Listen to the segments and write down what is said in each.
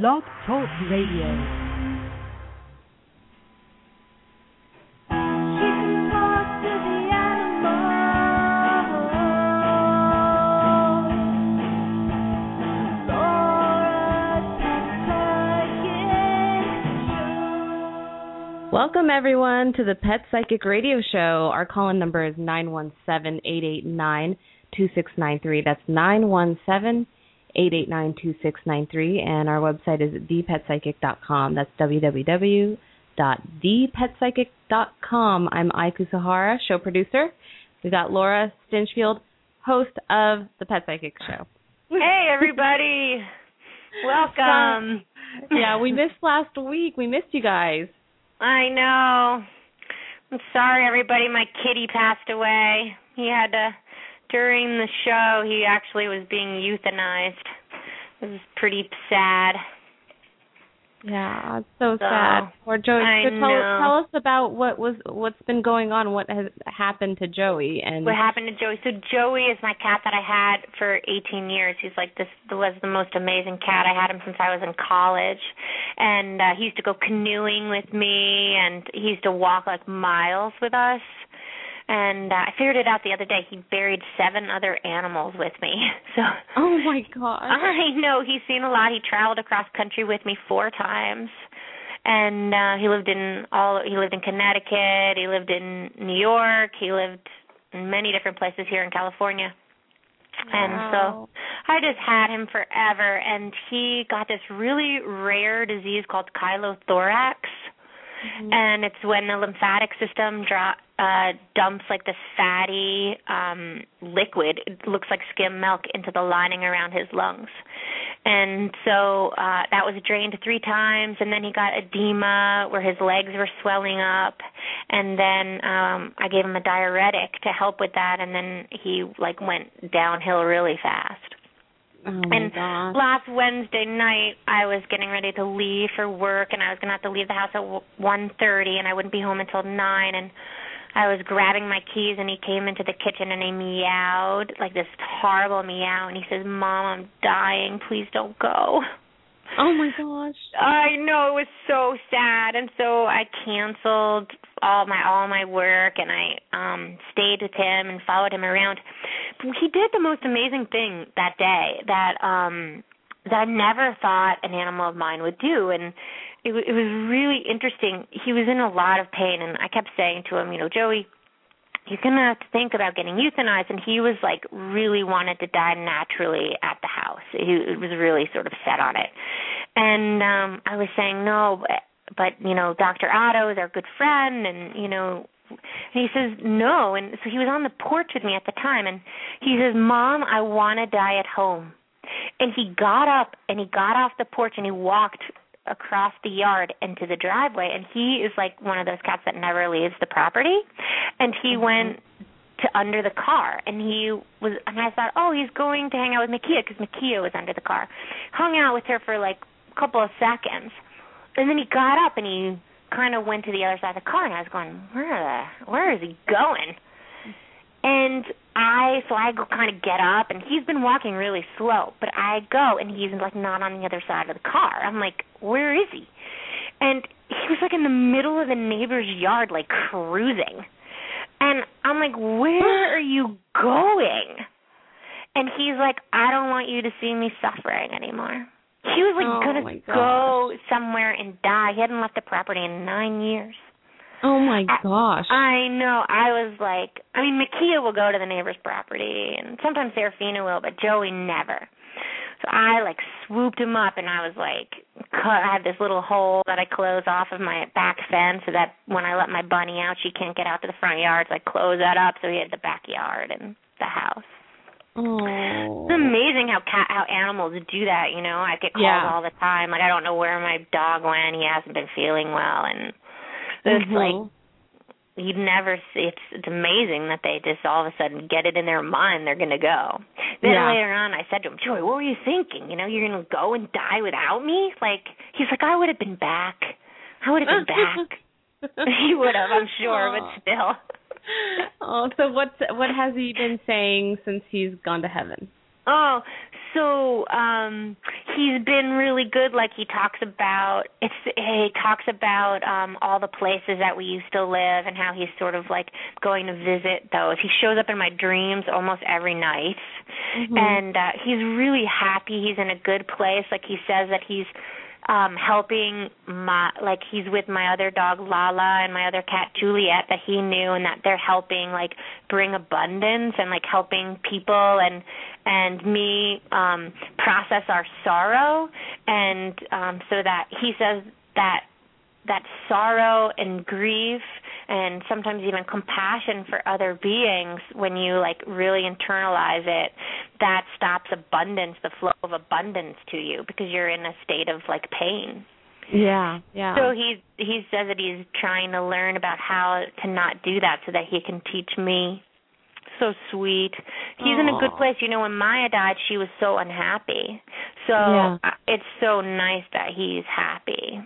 Blog Talk Radio. Welcome everyone to the Pet Psychic Radio Show. Our call-in number is 917-889-2693. That's 917 889-2693 and our website is thepetpsychic.com. That's www.thepetpsychic.com. I'm Ai Kusuhara, show producer. We've got Laura Stinchfield, host of the Pet Psychic Show. Hey everybody. Welcome. yeah, we missed last week. We missed you guys. I know. I'm sorry everybody, my kitty passed away. He had to during the show, he actually was being euthanized. It was pretty sad. Yeah, it's so, so sad. Or Joey, I so tell, know. tell us about what was what's been going on, what has happened to Joey, and what happened to Joey. So Joey is my cat that I had for 18 years. He's like this was the most amazing cat. I had him since I was in college, and uh, he used to go canoeing with me, and he used to walk like miles with us and uh, I figured it out the other day. He buried seven other animals with me. So Oh my god. I know he's seen a lot. He traveled across country with me four times. And uh he lived in all he lived in Connecticut, he lived in New York, he lived in many different places here in California. Wow. And so I just had him forever and he got this really rare disease called chylothorax. Mm-hmm. And it's when the lymphatic system dro- uh dumps like the fatty um liquid it looks like skim milk into the lining around his lungs and so uh that was drained three times and then he got edema where his legs were swelling up and then um I gave him a diuretic to help with that and then he like went downhill really fast Oh and gosh. last Wednesday night, I was getting ready to leave for work, and I was gonna have to leave the house at one thirty, and I wouldn't be home until nine. And I was grabbing my keys, and he came into the kitchen and he meowed like this horrible meow, and he says, "Mom, I'm dying. Please don't go." Oh my gosh. I know it was so sad, and so I canceled all my all my work, and I um stayed with him and followed him around. But he did the most amazing thing that day that um that I never thought an animal of mine would do, and it, it was really interesting. He was in a lot of pain, and I kept saying to him, you know, Joey, you're gonna have to think about getting euthanized and he was like really wanted to die naturally at the house. He was really sort of set on it. And um i was saying no but but you know dr otto is our good friend and you know and he says no and so he was on the porch with me at the time and he says mom i want to die at home. And he got up and he got off the porch and he walked across the yard into the driveway and he is like one of those cats that never leaves the property. And he mm-hmm. went to under the car and he was and I thought oh he's going to hang out with Makia because Makia was under the car. Hung out with her for like a couple of seconds. And then he got up and he kind of went to the other side of the car and I was going where the where is he going? And I so I go kind of get up and he's been walking really slow, but I go and he's like not on the other side of the car. I'm like, where is he? And he was like in the middle of the neighbor's yard, like cruising. And I'm like, where are you going? And he's like, I don't want you to see me suffering anymore. He was like Oh, gonna go somewhere and die. He hadn't left the property in nine years. Oh my I- gosh. I know. I was like, I mean, Makia will go to the neighbor's property, and sometimes Serafina will, but Joey never. So I like swooped him up, and I was like, cut. I have this little hole that I close off of my back fence, so that when I let my bunny out, she can't get out to the front yard. So I close that up, so he had the backyard and the house. oh. It's amazing how cat how animals do that. You know, I get calls Yeah. all the time. Like I don't know where my dog went. He hasn't been feeling well, and it's Mhm. like you'd never see it's it's amazing that they just all of a sudden get it in their mind they're gonna go. Then Yeah. later on I said to him, Joey, what were you thinking? You know, you're gonna go and die without me? Like he's like, I would have been back. I would have been back. he would have, I'm sure, Aw. but still. oh, so what's what has he been saying since he's gone to heaven? Oh, so um he's been really good. Like he talks about it's he talks about um all the places that we used to live and how he's sort of like going to visit those. He shows up in my dreams almost every night. Mhm. and uh he's really happy. He's in a good place. Like he says that he's um helping my like he's with my other dog Lala and my other cat Juliet that he knew and that they're helping like bring abundance and like helping people and and me um process our sorrow. And um so that he says that that sorrow and grief and sometimes even compassion for other beings when you like really internalize it that stops abundance the flow of abundance to you because you're in a state of like pain. Yeah, yeah. so he he says that he's trying to learn about how to not do that so that he can teach me. So sweet. He's in a good place. You know when maya died she was so unhappy. So Yeah. uh, it's so nice that he's happy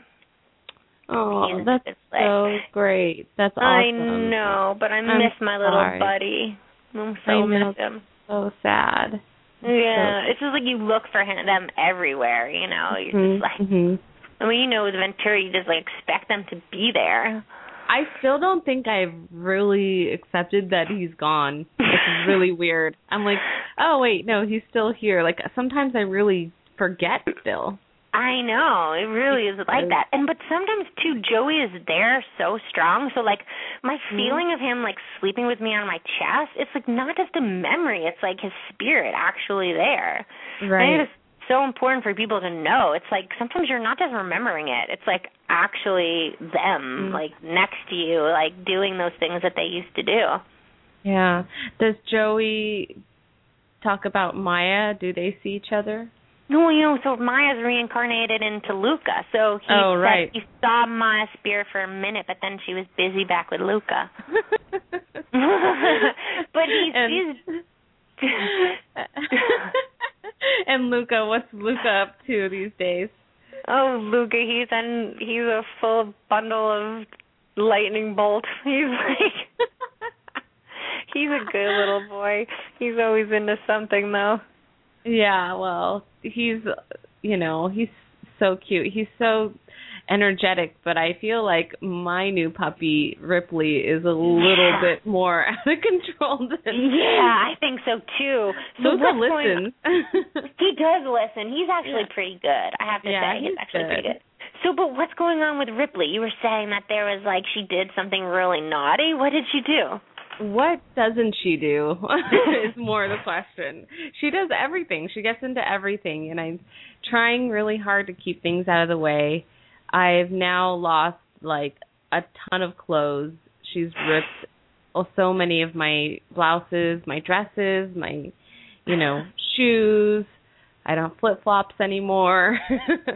oh, that's so great. That's awesome. I know, but I I'm miss my little sorry. buddy. I'm I so know. miss him. So sad. Yeah, it's just like you look for him, them everywhere. You know, you're Mhm, just like, mhm. I mean, you know, with Ventura, you just like expect them to be there. I still don't think I've really accepted that he's gone. It's really weird. I'm like, oh wait, no, he's still here. Like sometimes I really forget still. I know it really is like that, and but sometimes too, Joey is there so strong. So like my Mm-hmm. feeling of him like sleeping with me on my chest, it's like not just a memory; it's like his spirit actually there. Right. it's so important for people to know. It's like sometimes you're not just remembering it. It's like actually them, Mm. like next to you, like doing those things that they used to do. Yeah. Does Joey talk about Maya? Do they see each other? No, you know, so Maya's reincarnated into Luca. So he Oh, said right. he saw Maya's spirit for a minute, but then she was busy back with Luca. but he's, and, he's and Luca, what's Luca up to these days? oh Luca, he's in he's a full bundle of lightning bolt. He's like he's a good little boy. He's always into something though. Yeah, well, he's you know, he's so cute. He's so energetic, but I feel like my new puppy Ripley is a little Yeah. bit more out of control than Yeah, I think so too. So Luca listens. He does listen. He's actually Yeah. pretty good. I have to Yeah, say, he's, he's actually pretty good. good. So, but what's going on with Ripley? You were saying that there was like she did something really naughty. What did she do? What doesn't she do is more the question. She does everything. She gets into everything and I'm trying really hard to keep things out of the way. I've now lost like a ton of clothes. She's ripped oh, so many of my blouses, my dresses, my you know, shoes. I don't have flip flops anymore.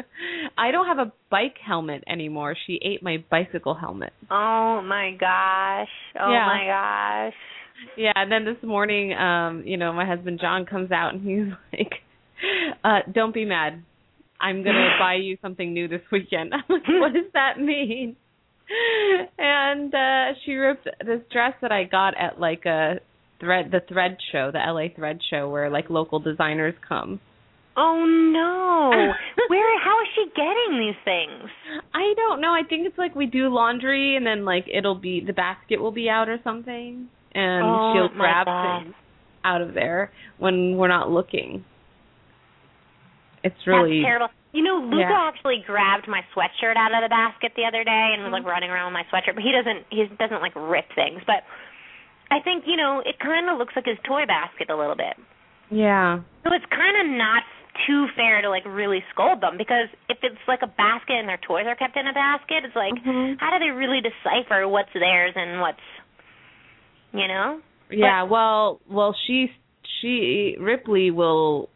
I don't have a bike helmet anymore. She ate my bicycle helmet. Oh my gosh! Oh Yeah. my gosh! Yeah, and then this morning, um, you know, my husband John comes out and he's like, uh, don't be mad. I'm gonna buy you something new this weekend. I'm like, what does that mean? And uh she ripped this dress that I got at like a thread the thread show, the LA thread show where like local designers come. Oh no! Where? How is she getting these things? I don't know. I think it's like we do laundry and then like it'll be the basket will be out or something and Oh, she'll grab God. things out of there when we're not looking. It's really That's terrible. You know, Luca Yeah. actually grabbed my sweatshirt out of the basket the other day and was like Mhm. running around with my sweatshirt. But he doesn't. He doesn't like rip things. But I think you know it kind of looks like his toy basket a little bit. yeah. So it's kind of not too fair to like really scold them because if it's like a basket and their toys are kept in a basket, it's like Mhm. how do they really decipher what's theirs and what's you know? Yeah, well, well she she Ripley will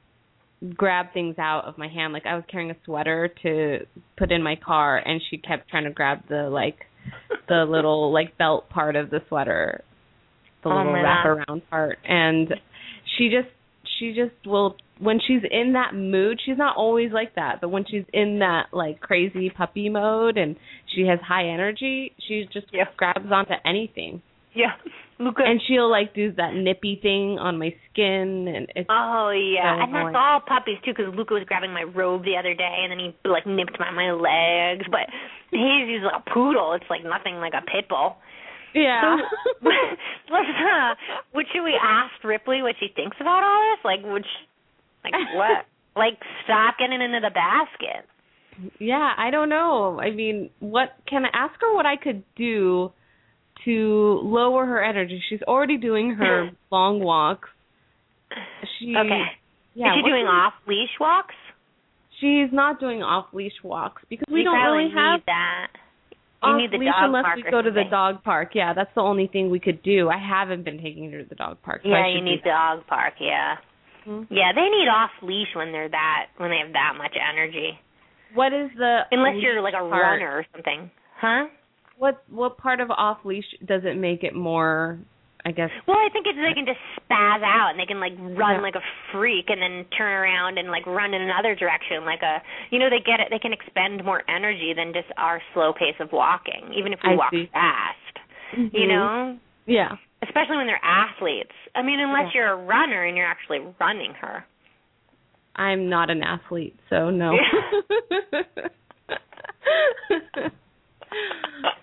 grab things out of my hand like I was carrying a sweater to put in my car and she kept trying to grab the like the little like belt part of the sweater the Oh little wrap around part and she just she just will when she's in that mood she's not always like that but when she's in that like crazy puppy mode and she has high energy she just Yeah. grabs onto anything Yeah, Luca. And she'll like do that nippy thing on my skin, and it's Oh yeah, so and that's all puppies too. Because Luca was grabbing my robe the other day, and then he like nipped my my legs. But he's he's like a poodle. It's like nothing like a pit bull. yeah. So, uh, what should we ask Ripley what she thinks about all this? Like, which, like what? Like, stop getting into the basket. yeah, I don't know. I mean, what can I ask her what I could do to lower her energy? She's already doing her long walks. She Okay. Yeah, Is she doing off leash walks? She's not doing off leash walks because we you don't really have that. You off need the leash dog unless park we go to the dog park. Yeah, that's the only thing we could do. I haven't been taking her to the dog park. So Yeah, you need do dog park. Yeah. Mhm. Yeah, they need off leash when they're that when they have that much energy. What is the Unless you're like a part? runner or something. Huh? What what part of off leash does it make it more? I guess. Well, I think it's they can just spaz out and they can like run Yeah. like a freak and then turn around and like run in another direction like a you know they get it they can expend more energy than just our slow pace of walking even if we I walk see. fast. You Mhm. know? Yeah. Especially when they're athletes. I mean, unless Yeah. you're a runner and you're actually running her. I'm not an athlete, so no.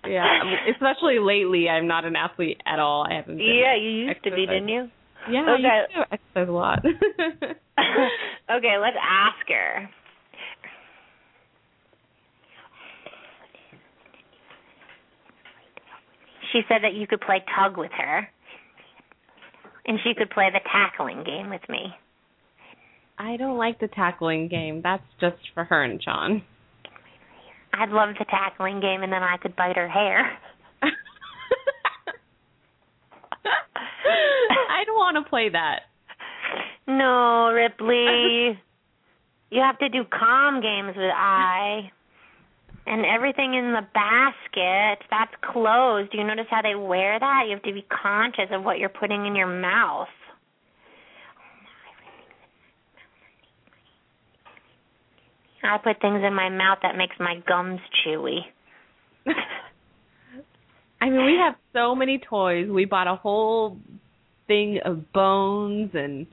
yeah, um, especially lately, I'm not an athlete at all. I haven't. Been Yeah, you used to be, didn't you? Yeah, Okay. I used to exercise a lot. okay, let's ask her. She said that you could play tug with her. And she could play the tackling game with me. I don't like the tackling game. That's just for her and Sean. I'd love the tackling game and then I could bite her hair. I don't want to play that. No, Ripley. you have to do calm games with I. And everything in the basket, that's closed. Do you notice how they wear that? You have to be conscious of what you're putting in your mouth. I put things in my mouth that makes my gums chewy. I mean, we have so many toys. We bought a whole thing of bones and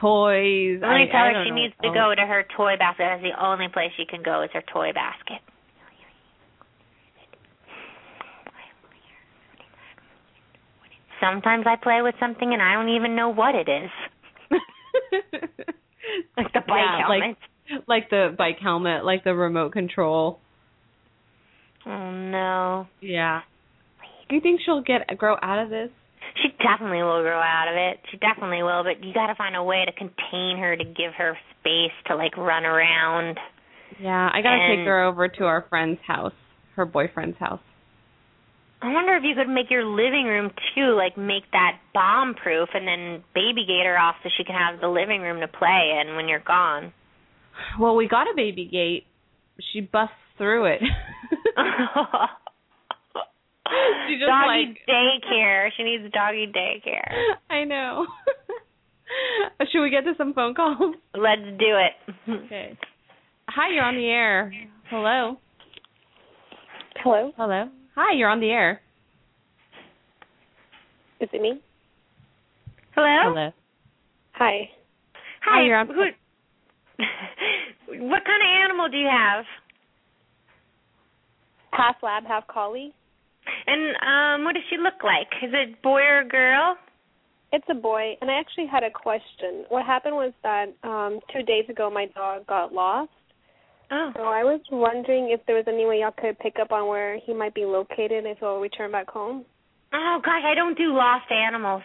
toys. Let me I- tell I her she know. needs to go to her toy basket. That's the only place she can go is her toy basket. Sometimes I play with something and I don't even know what it is. Like the bike Yeah, helmet. like like the bike helmet, like the remote control. oh no. Yeah. Do you think she'll get grow out of this? Definitely will grow out of it. She definitely will, but you got to find a way to contain her to give her space to like run around. Yeah, I gotta take her over to our friend's house, her boyfriend's house. I wonder if you could make your living room too, like make that bomb proof and then baby gate her off so she can have the living room to play in when you're gone. Well, we got a baby gate. She busts through it. She just, doggy like- daycare. She needs doggy daycare. I know. Should we get to some phone calls? Let's do it. Okay. Hi, you're on the air. Hello. Hello, Hello. Hi, you're on the air. is it me? Hello? Hello. Hi. Hi. Hi, you're on- Who, what kind of animal do you have? Half lab, half collie. And um what does she look like? Is it boy or girl? It's a boy, and I actually had a question. What happened was that um two days ago my dog got lost. Oh. So I was wondering if there was any way y'all could pick up on where he might be located if he'll return back home. Oh gosh, I don't do lost animals.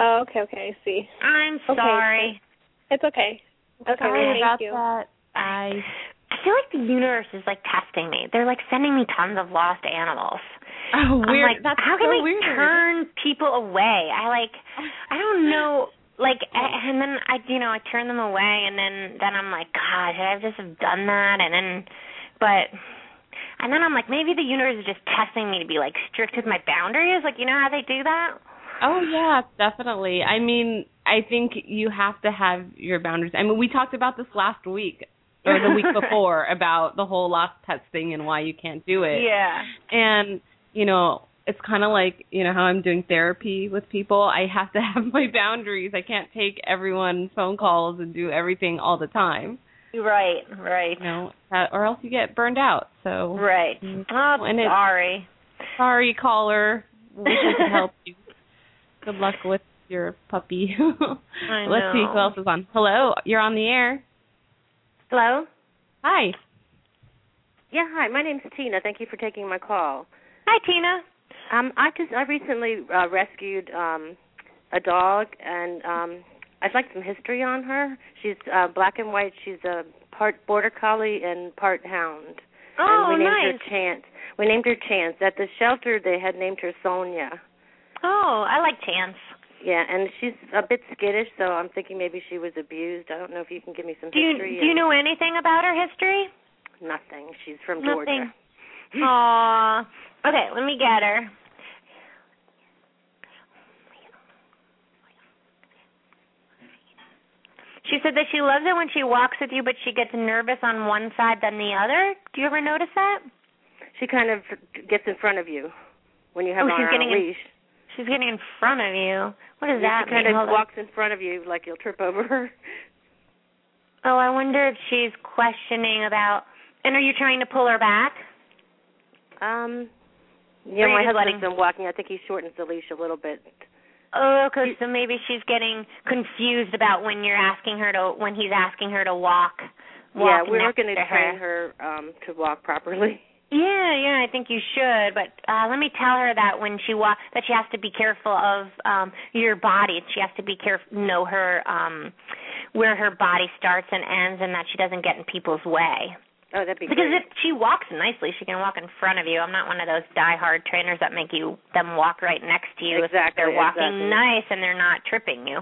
Oh, okay, okay, I see. I'm Okay, sorry. It's okay. Okay, Sorry thank about you. that. I I feel like the universe is like testing me. They're like sending me tons of lost animals. oh weird. like, That's how so can I weird. turn people away? I like, I don't know. Like, and then I, you know, I turn them away, and then then I'm like, God, should I have just have done that? And then, but, and then I'm like, maybe the universe is just testing me to be like strict with my boundaries. Like, you know how they do that? Oh yeah, definitely. I mean, I think you have to have your boundaries. I mean, we talked about this last week or the week before about the whole lost pets thing and why you can't do it. Yeah. And, you know, it's kind of like you know how I'm doing therapy with people. I have to have my boundaries. I can't take everyone's phone calls and do everything all the time. Right, right. You know, or else you get burned out. So right. Mm. Oh, And sorry. sorry, caller. Wish I could help you. Good luck with your puppy. Let's see who else is on. Hello, you're on the air. Hello? Hi. Yeah, hi. My name's Tina. Thank you for taking my call. Hi, Tina. Um, I just I recently uh, rescued um, a dog, and um, I'd like some history on her. She's uh, black and white. She's a part border collie and part hound. Oh, and we named her Chance. We named her Chance. At the shelter, they had named her Sonia. Oh, I like Chance. Yeah, and she's a bit skittish, so I'm thinking maybe she was abused. I don't know if you can give me some Do you history. do you know anything about her history? Nothing. She's from Nothing. Georgia. Aw. Okay, let me get her. She said that she loves it when she walks with you, but she gets nervous on one side than the other. Do you ever notice that? She kind of gets in front of you when you have Oh, her she's on getting a in- leash. She's getting in front of you. What does that she kind of Hold on. walks in front of you like you'll trip over her. Oh, I wonder if she's questioning about. And are you trying to pull her back? Um, yeah, my husband's been walking. I think he shortens the leash a little bit. Oh, okay. So maybe she's getting confused about when you're asking her to when he's asking her to walk. yeah, walk we're going to to train her um to walk properly. Yeah, yeah, I think you should. But uh let me tell her that when she walk that she has to be careful of um your body. She has to be careful know her um where her body starts and ends and that she doesn't get in people's way. Oh, that'd be Because great. if she walks nicely, she can walk in front of you. I'm not one of those die-hard trainers that make you them walk right next to you if Exactly, they're walking exactly. nice and they're not tripping you.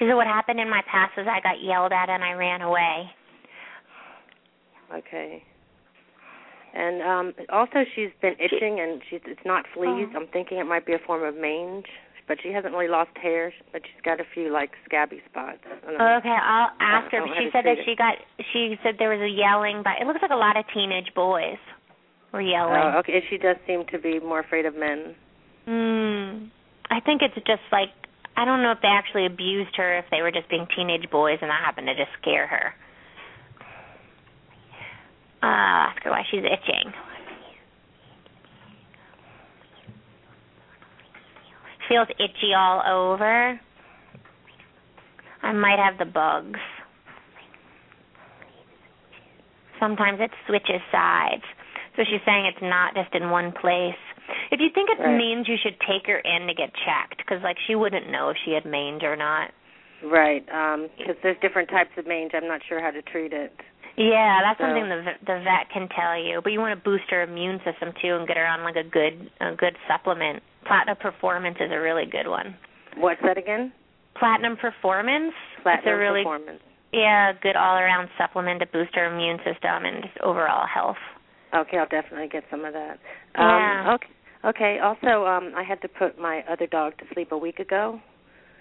She said what happened in my past was I got yelled at and I ran away. Okay. And um also she's been itching and she's it's not fleas. Oh. I'm thinking it might be a form of mange, but she hasn't really lost hair, but she's got a few like scabby spots. I don't know. Okay, I'll ask her. But she said that treat she got. She said there was a yelling, but it looks like a lot of teenage boys were yelling. Oh, okay. She does seem to be more afraid of men. Mm. I think it's just like I don't know if they actually abused her, if they were just being teenage boys and that happened to just scare her. Uh, ask her why she's itching. Feels itchy all over. I might have the bugs. Sometimes it switches sides. So she's saying it's not just in one place. If you think it's Right. mange, you should take her in to get checked because, like, she wouldn't know if she had mange or not. Right. Um, because there's different types of mange. I'm not sure how to treat it. Yeah, that's So- something the the vet can tell you. But you want to boost her immune system too and get her on like a good a good supplement. Platinum Performance is a really good one. What's that again? Platinum Performance. Platinum it's a really performance. yeah good all around supplement to boost her immune system and just overall health. Okay, I'll definitely get some of that. Yeah. Um, okay. Okay. Also, um, I had to put my other dog to sleep a week ago.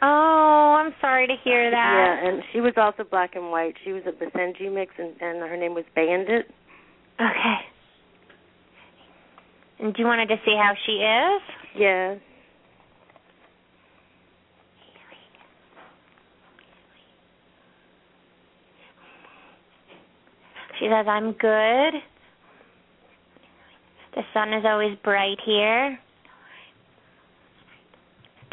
Oh, I'm sorry to hear that. Yeah, and she was also black and white. She was a Basenji mix, and, and her name was Bandit. Okay. And do you want to see how she is? Yeah. She says, I'm good. The sun is always bright here.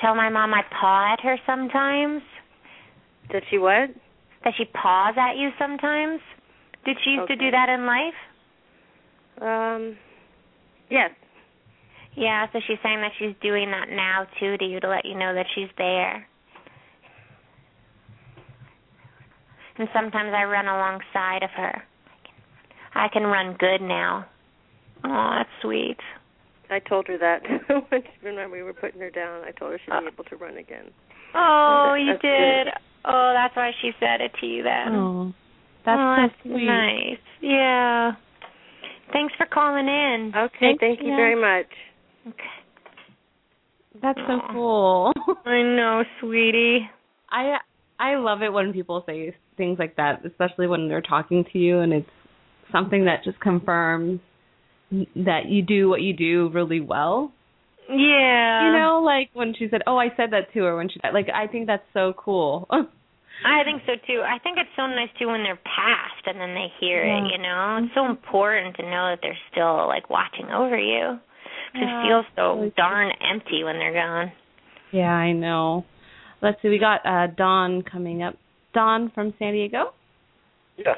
Tell my mom I paw at her sometimes. Did she what? That she paws at you sometimes. Did she used to do that in life? Um. Yes. Yeah, so she's saying that she's doing that now too to you to let you know that she's there. And sometimes I run alongside of her. I can run good now. Oh, that's sweet. I told her that when she, when we were putting her down. I told her she'd be Uh. able to run again. Oh, That's- you did. good. Oh, that's why she said it to you then. Oh, that's oh, so sweet. nice. Yeah. Thanks for calling in. Okay. Thank thank you you. very much. Okay. That's so cool. I know, sweetie. I I love it when people say things like that, especially when they're talking to you and it's something that just confirms that you do what you do really well. Yeah. You know, like when she said, "Oh, I said that to her when she like I think that's so cool." I think so too. I think it's so nice too when they're past and then they hear Yeah. it. You know, it's so important to know that they're still like watching over you. 'Cause Yeah, it feels so really darn empty when they're gone. yeah, I know. Let's see. We got uh Don coming up. Don from San Diego. Yeah.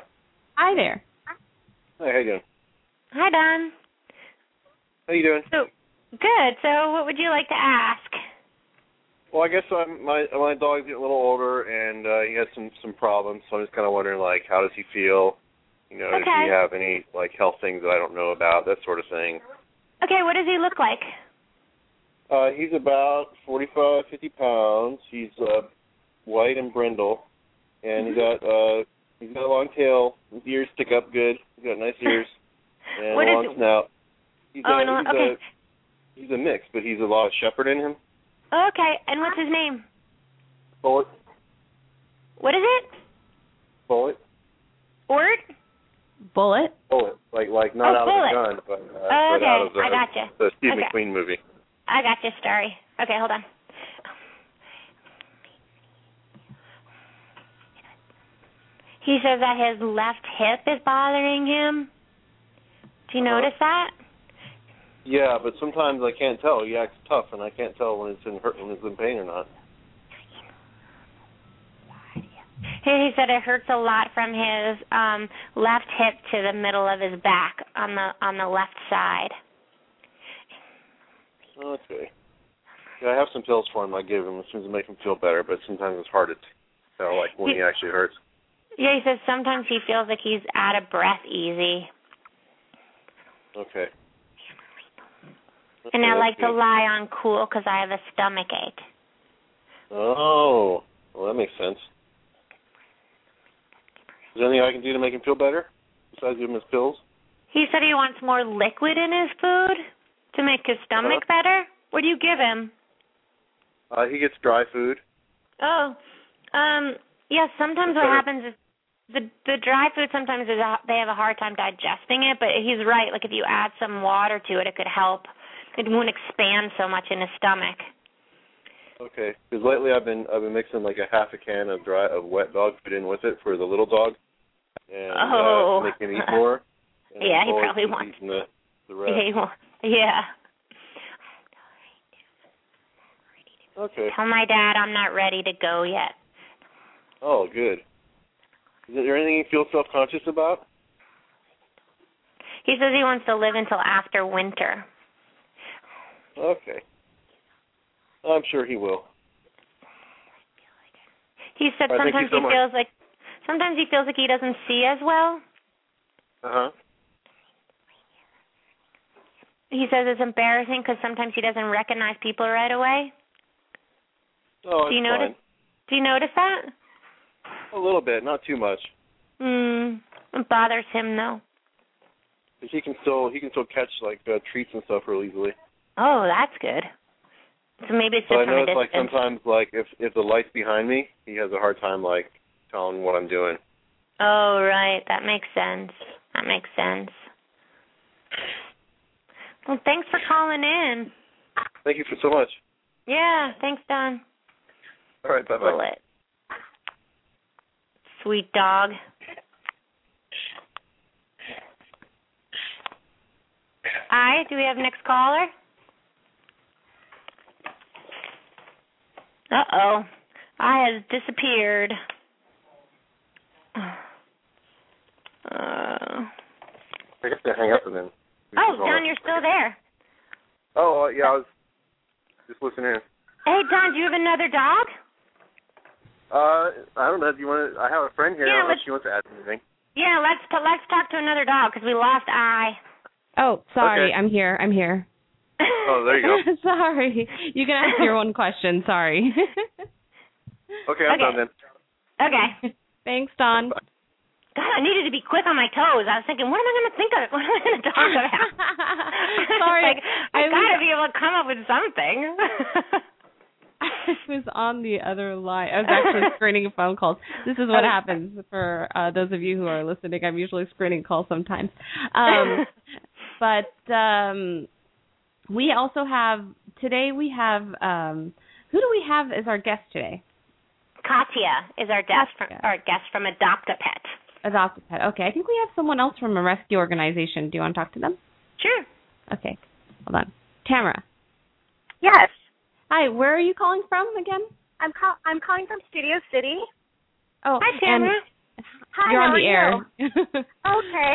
Hi there. Hi, how you doing? Hi, Don. How you doing? So good. So, what would you like to ask? Well, I guess I'm, my my dog's getting a little older, and uh, he has some some problems. So I'm just kind of wondering, like, how does he feel? You know, does he have any like health things that I don't know about? That sort of thing. Okay, what does he look like? Uh, he's about 45, 50 pounds. He's uh, white and brindle, and he's got uh, he's got a long tail. His ears stick up good. He's got nice ears and What a is long it? snout. He's Oh, a, no, he's okay. a he's a mix, but he's a lot of shepherd in him. Okay, and what's his name? Bullet, What is it? bullet, Ort? Bullet. bullet. Like like not Oh, out Bullet. of a gun, but uh, Oh, but out of the, I gotcha. the Steve Okay. McQueen movie. I got your story. Okay, hold on. He says that his left hip is bothering him. Do you Uh-huh. notice that? Yeah, but sometimes I can't tell. He acts tough, and I can't tell when it's in hurt when it's in pain or not. He, he said it hurts a lot from his um left hip to the middle of his back on the on the left side. Okay. Yeah, I have some pills for him. I give him as soon as to make him feel better, but sometimes it's hard to tell, like when he actually hurts. Yeah, he says sometimes he feels like he's out of breath easy. Okay. And I like to lie on cool because I have a stomach ache. Oh, well, that makes sense. Is there anything I can do to make him feel better besides give him his pills? He said he wants more liquid in his food to make his stomach better. What do you give him? Uh, he gets dry food. Oh, um, yeah. Sometimes what happens is the the dry food sometimes is a, they have a hard time digesting it. But he's right. Like if you add some water to it, it could help. It won't expand so much in his stomach. Okay. Because lately I've been I've been mixing like a half a can of dry of wet dog food in with it for the little dog, and Oh. uh, make him eat more. Yeah, he probably wants- the the rest. Yeah. he won't- Yeah. Okay. Tell my dad I'm not ready to go yet. Oh, good. Is there anything you feel self conscious about? He says he wants to live until after winter. Okay. I'm sure he will. He said right, sometimes so he much. feels like sometimes he feels like he doesn't see as well. Uh huh. He says it's embarrassing because sometimes he doesn't recognize people right away. Oh, Do you notice? fine. Do you notice that? A little bit, not too much. Hmm. It bothers him though. But he can still he can still catch like uh, treats and stuff real easily. Oh, that's good. So maybe it's But just I from a notice like sometimes like if if the light's behind me, he has a hard time like telling what I'm doing. Oh, right. That makes sense. That makes sense. Well, thanks for calling in. Thank you for so much. Yeah, thanks, Don. All right, bye bye. Sweet dog. Hi, do we have next caller? Uh oh. I has disappeared. Uh, I guess to hang up and then. oh, Don, you're still there. Oh uh, yeah, I was just listening. Hey, Don, do you have another dog? Uh, I don't know. Do you want to? I have a friend here. Yeah, I don't know let's- if she wants to add anything. Yeah, let's t- let's talk to another dog because we lost I. Oh, sorry. Okay. I'm here. I'm here. Oh, there you go. sorry. You can ask your one question. Sorry. Okay, I'm Okay. done then. Okay. Thanks, Don. Bye. God, I needed to be quick on my toes. I was thinking, what am I going to think of? What am I going to talk about? Sorry, like, I I got to be able to come up with something. I was on the other line. I was actually screening phone calls. This is what happens for uh, those of you who are listening. I'm usually screening calls sometimes. Um, but um, we also have today. We have um, who do we have as our guest today? Katya is our guest from our guest from Adopt a Pet. Adopt a Pet. Okay, I think we have someone else from a rescue organization. Do you want to talk to them? Sure. Okay, hold on. Tamara. Yes. Hi, where are you calling from again? I'm call- I'm calling from Studio City. Oh, Hi, Tamara. Hi, you're how on the are air. you? okay.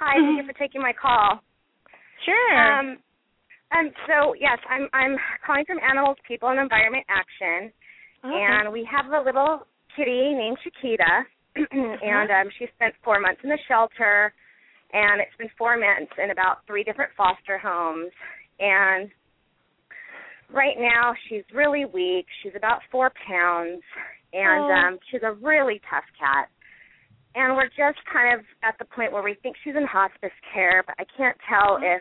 Hi, thank you for taking my call. Sure. Um, and so yes, I'm I'm calling from Animals, People, and Environment Action, okay. and we have a little kitty named Chiquita, and um, she spent four months in the shelter, and it's been four months in about three different foster homes, and right now she's really weak. She's about four pounds, and Oh. um, she's a really tough cat. And we're just kind of at the point where we think she's in hospice care, but I can't tell if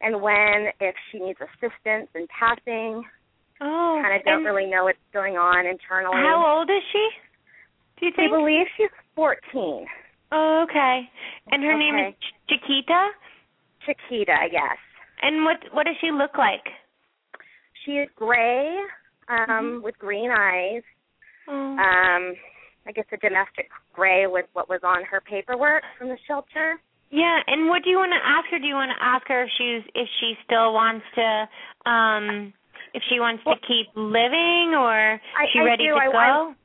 and when if she needs assistance in passing. oh, Kind of don't really know what's going on internally. How old is she? Do you think? believe she's 14. Oh, okay. And her name is Okay. Ch- Chiquita. Chiquita, yes. And what what does she look like? She is gray um, Mhm. with green eyes. Oh. Um, I guess a domestic gray with what was on her paperwork from the shelter. Yeah, and what do you want to ask her? Do you want to ask her if she's if she still wants to um if she wants Well- to keep living or is I- she I ready do. to I go? want-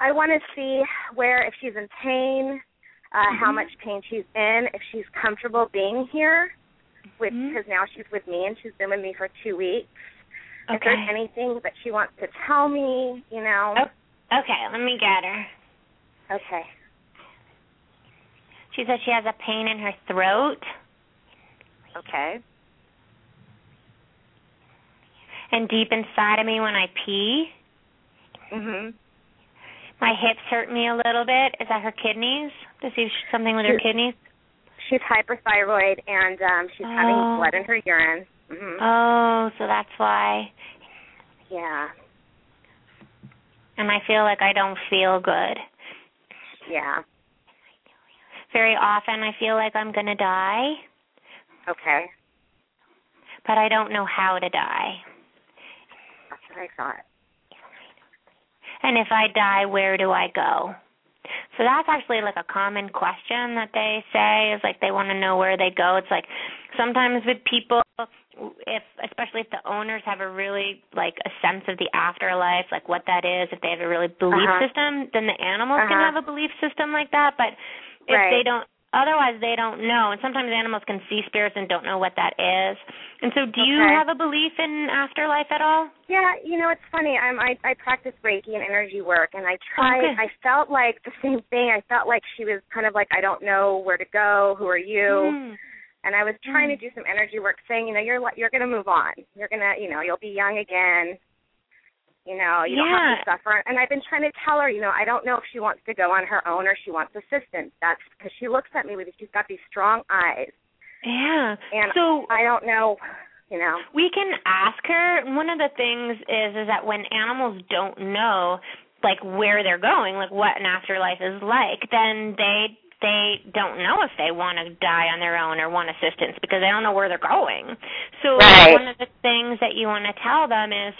I want to see where if she's in pain, uh, how Mhm. much pain she's in, if she's comfortable being here, Mhm. because now she's with me and she's been with me for two weeks. If okay. there's anything that she wants to tell me, you know. Oh. Okay, let me get her. Okay. She says she has a pain in her throat Okay. and deep inside of me when I pee. Mhm. My hips hurt me a little bit. Is that her kidneys? Does she something with her kidneys? She's hyperthyroid and um she's having Oh. blood in her urine. Mhm. Oh, so that's why. yeah. And I feel like I don't feel good. Yeah. Very often I feel like I'm going to die, Okay. but I don't know how to die. That's what I thought. And if I die, where do I go? So that's actually like a common question that they say is like they want to know where they go. It's like sometimes with people if especially if the owners have a really like a sense of the afterlife, like what that is, if they have a really belief Uh-huh. system, then the animals can Uh-huh. have a belief system like that, but if Right. they don't otherwise they don't know and sometimes animals can see spirits and don't know what that is. And so do you Okay. have a belief in afterlife at all? Yeah, you know it's funny. I'm I I practice Reiki and energy work, and I tried. Okay. I felt like the same thing. I felt like she was kind of like I don't know where to go. Who are you? Hmm. And I was trying Mm. to do some energy work, saying you know you're li- you're going to move on. You're gonna you know you'll be young again. You know you don't have to suffer. And I've been trying to tell her, you know, I don't know if she wants to go on her own or she wants assistance. That's because she looks at me with she's got these strong eyes, Yeah. and so I don't know, you know. we can ask her. One of the things is is that when animals don't know like where they're going, like what an afterlife is like, then they they don't know if they want to die on their own or want assistance because they don't know where they're going. So Right. one of the things that you want to tell them is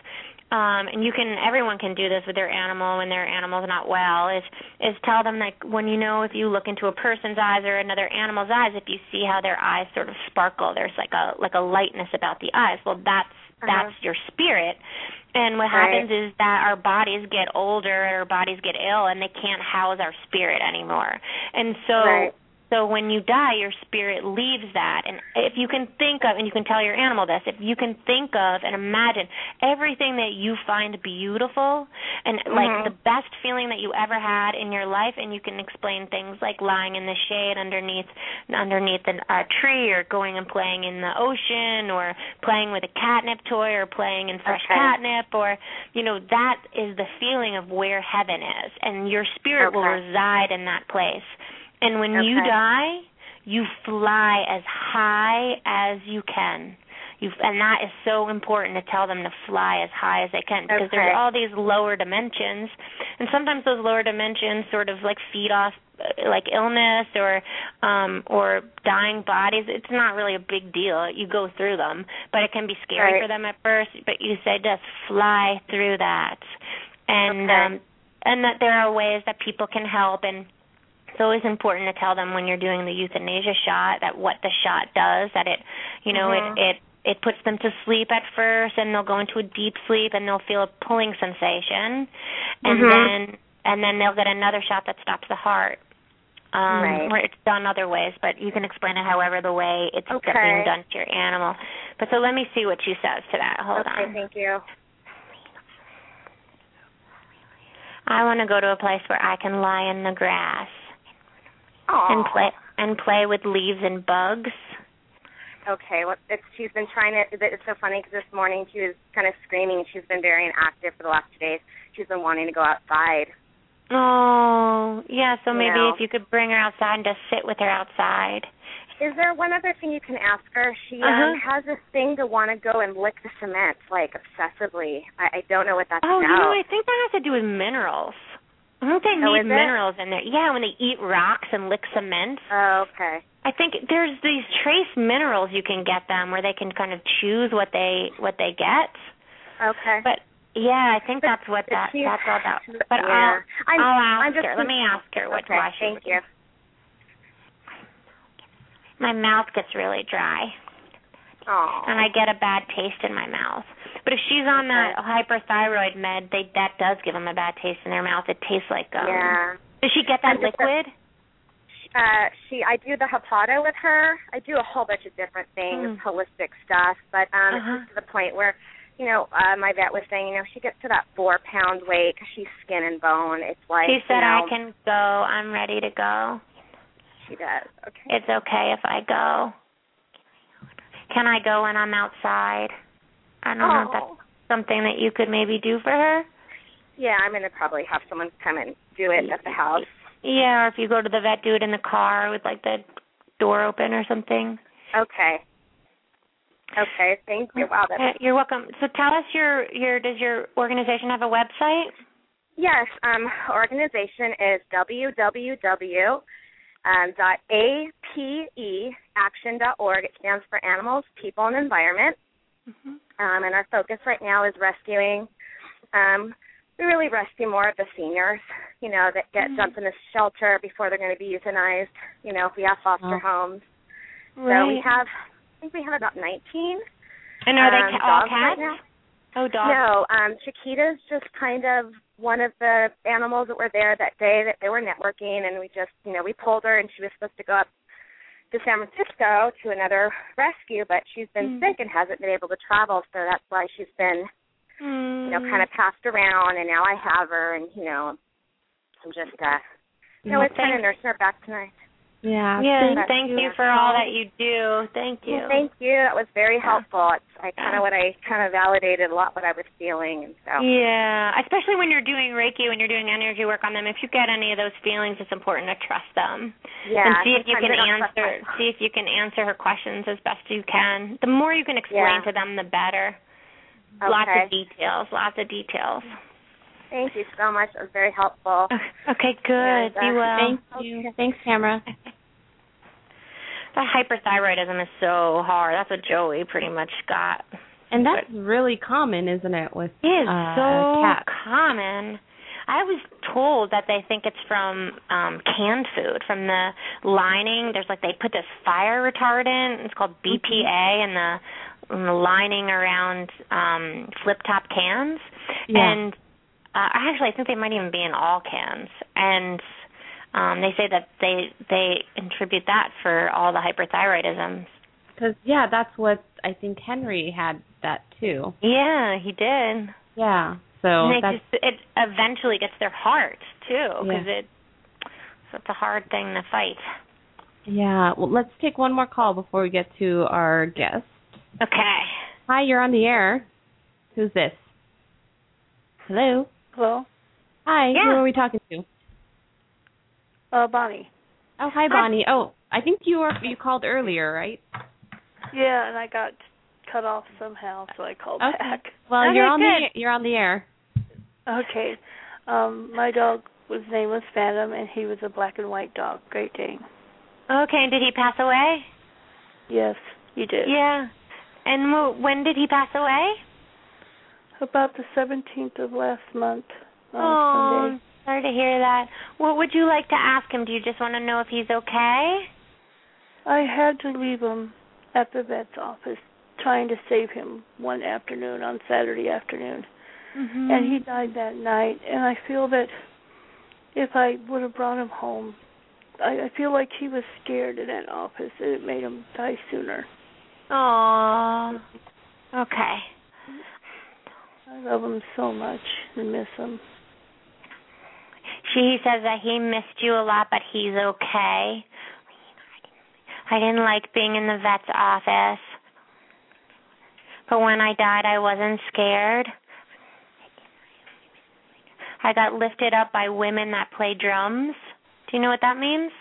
um and you can everyone can do this with their animal when their animal's not well is is tell them like when you know if you look into a person's eyes or another animal's eyes if you see how their eyes sort of sparkle there's like a like a lightness about the eyes well that's Uh-huh. that's your spirit and what Right. happens is that our bodies get older our bodies get ill and they can't house our spirit anymore and so Right. So when you die your spirit leaves that and if you can think of and you can tell your animal this if you can think of and imagine everything that you find beautiful and like Mhm. the best feeling that you ever had in your life and you can explain things like lying in the shade underneath underneath a uh, tree or going and playing in the ocean or playing with a catnip toy or playing in fresh Okay. catnip or you know that is the feeling of where heaven is and your spirit will reside in that place and when you die, you fly as high as you can. You and that is so important to tell them to fly as high as they can because Okay. there's all these lower dimensions, and sometimes those lower dimensions sort of like feed off uh, like illness or um or dying bodies. It's not really a big deal. You go through them, but it can be scary Right. for them at first. But you say just fly through that, and Okay. um and that there are ways that people can help and it's always important to tell them when you're doing the euthanasia shot that what the shot does that it you know Mhm. it it it puts them to sleep at first and they'll go into a deep sleep and they'll feel a pulling sensation and Mhm. then and then they'll get another shot that stops the heart um Right. or it's done other ways but you can explain it however the way it's Okay. being done to your animal but so let me see what she says to that hold okay, on thank you. i want to go to a place where i can lie in the grass And play and play with leaves and bugs. Okay, well, it's, she's been trying to. It's so funny because this morning she was kind of screaming. She's been very inactive for the last two days. She's been wanting to go outside. Oh, yeah. So maybe Yeah. if you could bring her outside and just sit with her outside. Is there one other thing you can ask her? She Uh-huh. um, has this thing to want to go and lick the cement like obsessively. I, I don't know what that's Oh, you about. know, I think that has to do with minerals. I think they Oh, need is it? minerals in there. Yeah, when they eat rocks and lick cement. Oh, okay. I think there's these trace minerals you can get them where they can kind of choose what they what they get. Okay. But yeah, I think But- that's what that she- that's all about. But yeah. I'll I'm, I'll ask I'm just her. Let me ask her what okay, why she thank you. My mouth gets really dry. Oh. and I get a bad taste in my mouth. But if she's on that hyperthyroid med, they that does give them a bad taste in their mouth. It tastes like um. Yeah. Does she get that liquid? Uh, she, I do the Hapata with her. I do a whole bunch of different things, Mm. holistic stuff. But um, Uh-huh. it's to the point where, you know, uh, my vet was saying, you know, she gets to that four pound weight 'cause she's skin and bone. It's like she said you know, I can go. I'm ready to go. She does. Okay. It's okay if I go. Can I go when I'm outside? I don't know if that's Oh. something that you could maybe do for her. Yeah, I'm gonna probably have someone come and do it at the house. Yeah, or if you go to the vet, do it in the car with like the door open or something. Okay. Okay. Thank you. Wow. That's You're welcome. So tell us your your does your organization have a website? Yes, um, organization is www. Um, dot APE action dot org. It stands for Animals, People, and Environment. Mm-hmm. Um, and our focus right now is rescuing. Um, we really rescue more of the seniors, you know, that get Mm. dumped in a shelter before they're going to be euthanized. You know, if we have foster Oh. homes. So we have, I think we have about 19 And are um, they ca- all right cats? now. oh, dogs. No, um, Chiquita's just kind of one of the animals that were there that day that they were networking, and we just, you know, we pulled her, and she was supposed to go up to San Francisco to another rescue, but she's been Mm. sick and hasn't been able to travel, so that's why she's been, Mm. you know, kind of passed around, and now I have her, and you know, I'm just, uh, you know, Well, it's kind of nursing her back tonight. Yeah. Yeah, Thank thank you. for all that you do. Thank you. Well, thank you. That was very helpful. It's I kind of what I kind of validated a lot what I was feeling, and so. Yeah, especially when you're doing Reiki, when you're doing energy work on them. If you get any of those feelings, it's important to trust them Yeah, and see if you can I don't trust answer. See if you can answer her questions as best you can. The more you can explain Yeah. to them, the better. Okay. Lots of details. Lots of details. Thank you so much. It was very helpful. Okay, good. And, uh, Be well. Thank you. Thanks, Tamara. That hyperthyroidism is so hard. That's what Joey pretty much got. And that's really common, isn't it, with It is uh, so cats? common. I was told that they think it's from um canned food, from the lining. There's like they put this fire retardant. It's called BPA in the in the lining around um flip top cans. Yeah. And uh, actually, I think they might even be in all cans. And um they say that they they attribute that for all the hyperthyroidism. Because yeah, that's what I think Henry had that too. Yeah, he did. Yeah. So and it just it eventually gets their heart too because Yeah. it so it's a hard thing to fight. yeah. Well, let's take one more call before we get to our guest. Okay. Hi, you're on the air. Who's this? Hello. Hello? Hi. Yeah. Who are we talking to? Uh, Bonnie. Oh, hi, Hi. Bonnie. Oh, I think you were you called earlier, right? Yeah, and I got cut off somehow, so I called Okay. back. Well, Okay, you're on good. the you're on the air. Okay. Um, my dog was name was Phantom, and he was a black and white dog, Great Dane. Okay, and did he pass away? Yes, he did. Yeah. And when did he pass away? About the 17th of last month on oh, Sunday. sorry to hear that. What would you like to ask him? Do you just want to know if he's okay? I had to leave him at the vet's office trying to save him one afternoon on Saturday afternoon. Mm-hmm. And he died that night and I feel that if I would have brought him home I, I feel like he was scared in that office and it made him die sooner. Oh. Okay. I love him so much and miss him. She says that he missed you a lot, but he's okay. I didn't like being in the vet's office. But when I died, I wasn't scared. I got lifted up by women that play drums. Do you know what that means?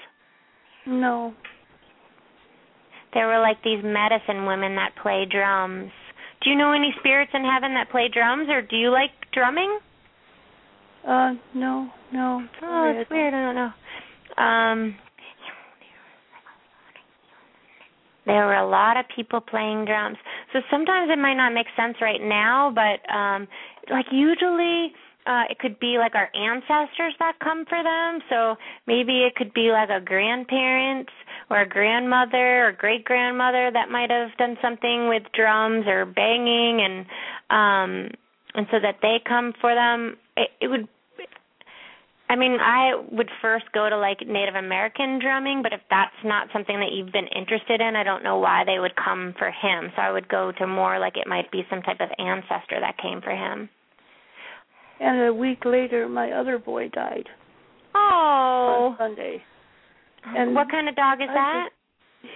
No. There were like these medicine women that play drums. Do you know any spirits in heaven that play drums, or do you like drumming? Uh no, no. Oh, it's weird. I don't know. Um, there were a lot of people playing drums. So sometimes it might not make sense right now, but um like usually uh it could be like our ancestors that come for them. So maybe it could be like a grandparent or a grandmother or great grandmother that might have done something with drums or banging and um and so that they come for them. It, it would I mean, I would first go to like Native American drumming, but if that's not something that you've been interested in, I don't know why they would come for him. So I would go to more like it might be some type of ancestor that came for him. And a week later my other boy died Oh. on Sunday. And what kind of dog is I that?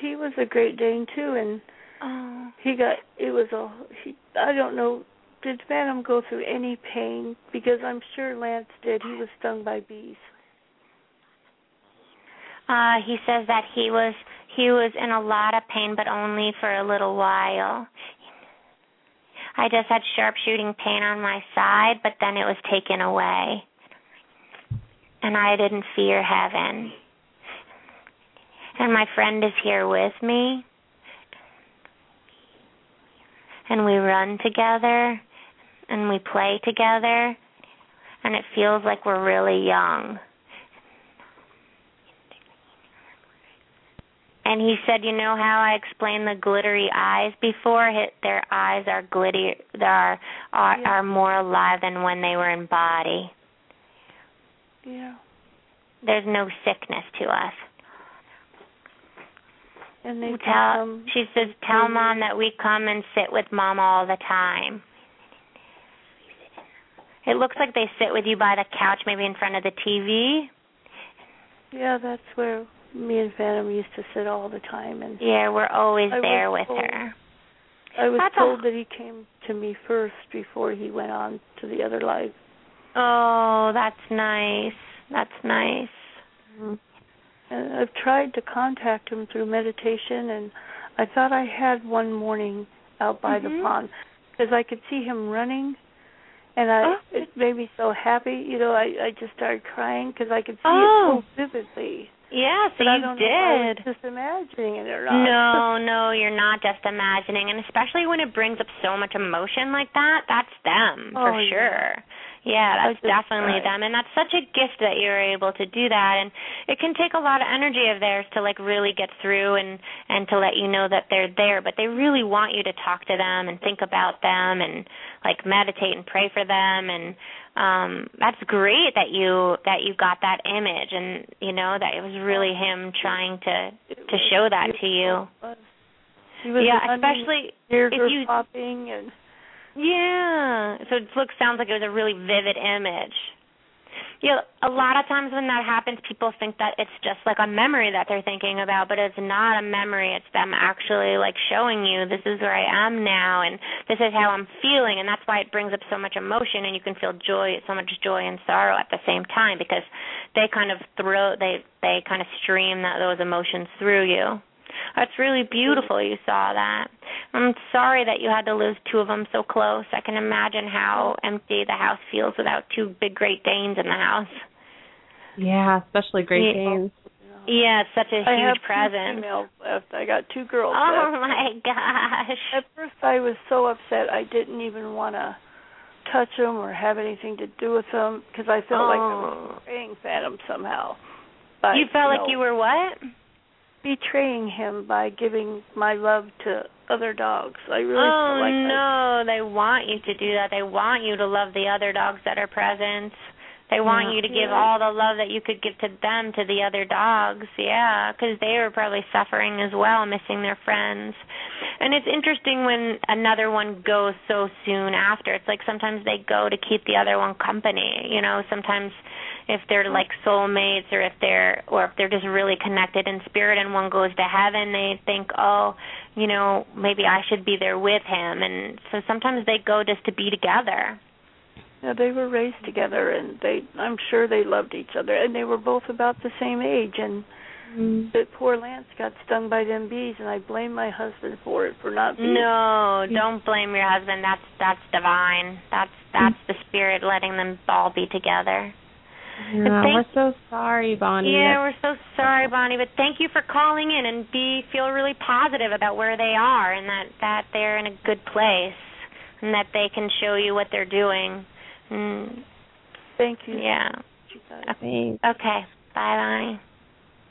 He was a Great Dane too and Oh. he got it was a he I don't know did Phantom go through any pain because I'm sure Lance did he was stung by bees Uh he says that he was he was in a lot of pain but only for a little while. I just had sharpshooting pain on my side, but then it was taken away. And I didn't fear heaven. And my friend is here with me. And we run together and we play together and it feels like we're really young. And he said, "You know how I explained the glittery eyes before? Hit their eyes are glittery, they are are, Yeah. are more alive than when they were in body. yeah There's no sickness to us." And they Tell come she says, "Tell mom that we come and sit with mom all the time." It looks like they sit with you by the couch, maybe in front of the TV. yeah that's where me and Phantom used to sit all the time and Yeah, we're always I there with told- her. I was That's a- told that he came to me first before he went on to the other life. Oh, that's nice. That's nice. Mm-hmm. And I've tried to contact him through meditation, and I thought I had one morning out by the Mhm. pond because I could see him running, and I Oh. it made me so happy. You know, I I just started crying because I could see Oh. it so vividly. Yeah, so But you don't know if I was did. just imagining it or not. No, no, you're not just imagining, and especially when it brings up so much emotion like that, that's them for Oh, yeah. sure. Yeah, I that's just definitely them, and that's such a gift that you're able to do that. And it can take a lot of energy of theirs to like really get through and and to let you know that they're there. But they really want you to talk to them and think about them and like meditate and pray for them. And um that's great that you that you got that image, and you know that it was really him trying to to show that to you. Was. Was Yeah, especially if you- popping, and yeah. So it looks sounds like it was a really vivid image. Yeah, a lot of times when that happens, people think that it's just like a memory that they're thinking about, but it's not a memory. It's them actually like showing you this is where I am now, and this is how I'm feeling, and that's why it brings up so much emotion, and you can feel joy, so much joy and sorrow at the same time because they kind of throw they they kind of stream that those emotions through you. That's really beautiful you saw that. I'm sorry that you had to lose two of them so close. I can imagine how empty the house feels without two big Great Danes in the house. Yeah, especially Great Yeah. Danes. Yeah, it's such a I have huge two present. females left. Uh, I got two girls Oh left. my gosh. At first, I was so upset I didn't even want to touch them or have anything to do with them because I felt like I was Oh. betraying them somehow. But You felt no, like you were what? Betraying him by giving my love to other dogs. I really oh like no, they want you to do that. They want you to love the other dogs that are present. They want Yeah. you to give Yeah. all the love that you could give to them to the other dogs. Yeah, because they were probably suffering as well, missing their friends. And it's interesting when another one goes so soon after. It's like sometimes they go to keep the other one company. You know, sometimes if they're like soulmates or if they're or if they're just really connected in spirit and one goes to heaven they think oh you know maybe i should be there with him and so sometimes they go just to be together yeah, they were raised together, and they I'm sure they loved each other, and they were both about the same age. And Mm. but poor Lance got stung by them bees, and I blame my husband for it for not being. no don't blame your husband that's that's divine that's that's the spirit letting them all be together Yeah, thank- we're so sorry, Bonnie. yeah we're so sorry bonnie but thank you for calling in and be feel really positive about where they are and that that they're in a good place and that they can show you what they're doing mm, Thank you. yeah. Thanks. Okay. Bye bye.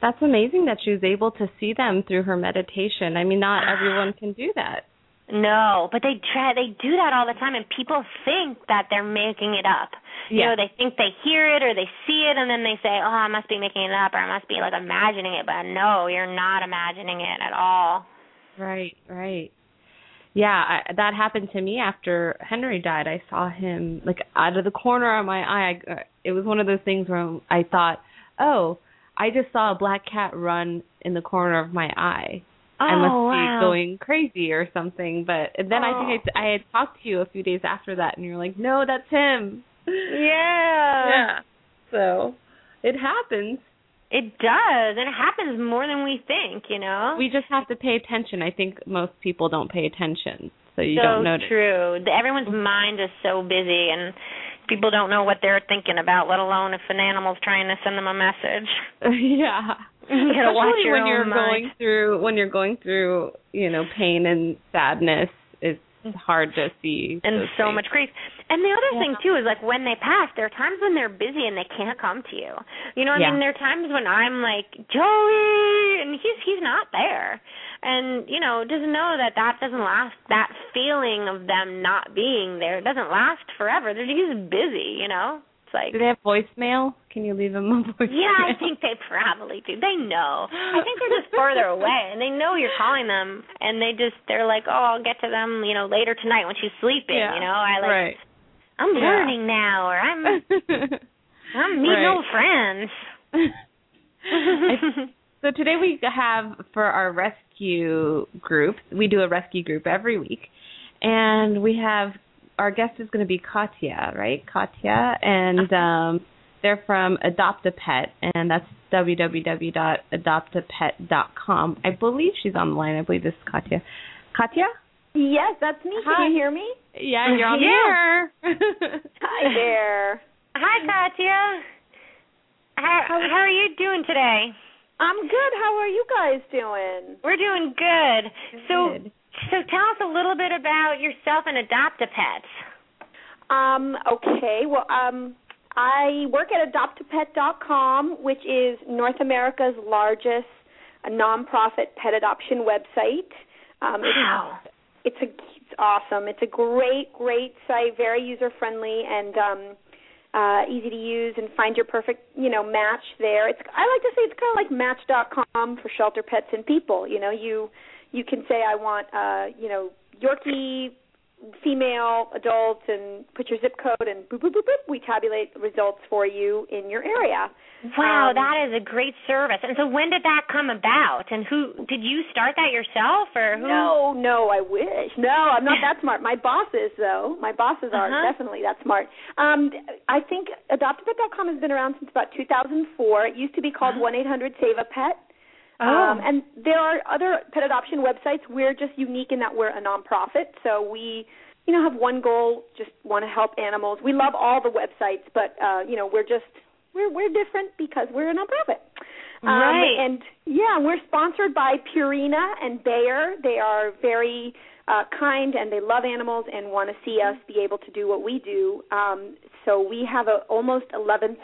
That's amazing that she was able to see them through her meditation. I mean, not everyone can do that. No, but they try they do that all the time and people think that they're making it up. Yeah. You know, they think they hear it or they see it and then they say, "Oh, I must be making it up or I must be like imagining it." But no, you're not imagining it at all. Right, right. Yeah, I, that happened to me after Henry died. I saw him like out of the corner of my eye. I, uh, it was one of those things where I thought, "Oh, I just saw a black cat run in the corner of my eye. I must oh, be going crazy or something." But then I think Oh. I, I had talked to you a few days after that, and you're like, "No, that's him." Yeah. yeah. So it happens. It does. And it happens more than we think, you know? We just have to pay attention. I think most people don't pay attention, so you so don't notice. So true. The- Everyone's mind is so busy, and people don't know what they're thinking about. Let alone if an animal's trying to send them a message. yeah. You gotta watch your when you're mind. going through when you're going through you know pain and sadness. It's mm-hmm. hard to see and so things. much grief. And the other Yeah. thing too is like when they pass, there are times when they're busy and they can't come to you. You know what Yeah. I mean? There are times when I'm like Joey, and he's he's not there. And you know, just know that that doesn't last. That feeling of them not being there doesn't last forever. They're just busy. You know, like Do they have voicemail? Can you leave them a voicemail? yeah, I think they probably do. They know. I think they're just further away, and they know you're calling them, and they just they're like, oh, I'll get to them, you know, later tonight when she's sleeping. Yeah, You know, I like right. I'm Yeah. learning now, or I'm I'm meeting Right. old friends. So today we have for our rescue group, we do a rescue group every week, and we have our guest is going to be Katya, right? Katya, and um, they're from Adopt a Pet, and that's www.adoptapet.com. I believe she's on the line. I believe this is Katya. Katya? Yes, that's me. Hi. Can you hear me? Yeah, you're on the Yeah. air. Hi there. Hi, Katya. How how are you doing today? I'm good. How are you guys doing? We're doing good. Good. so tell us a little bit about yourself and Adopt a Pet. Um, okay. Well, um I work at adoptapet.com, which is North America's largest uh, nonprofit pet adoption website. Um, it's- Wow. it's a it's awesome. It's a great great site, very user friendly and um uh easy to use and find your perfect, you know, match there. It's I like to say it's kind of like match.com for shelter pets and people, you know, you you can say I want uh, you know Yorkie female adult and put your zip code and boop boop boop boop we tabulate results for you in your area. Wow, um, that is a great service. And so when did that come about? And who did you start that yourself or who? No, no, I wish. No, I'm not that smart. My bosses though, my bosses are uh-huh. definitely that smart. Um I think adoptapet.com has been around since about 2004. It used to be called uh-huh. 1-800-SAVE-A-PET. Oh. Um, and there are other pet adoption websites. We're just unique in that we're a nonprofit, so we, you know, have one goal: just want to help animals. We love all the websites, but uh, you know, we're just we're we're different because we're a nonprofit. Um, Right. And yeah, we're sponsored by Purina and Bayer. They are very uh, kind and they love animals and want to see us be able to do what we do. Um, so we have a, almost 11,000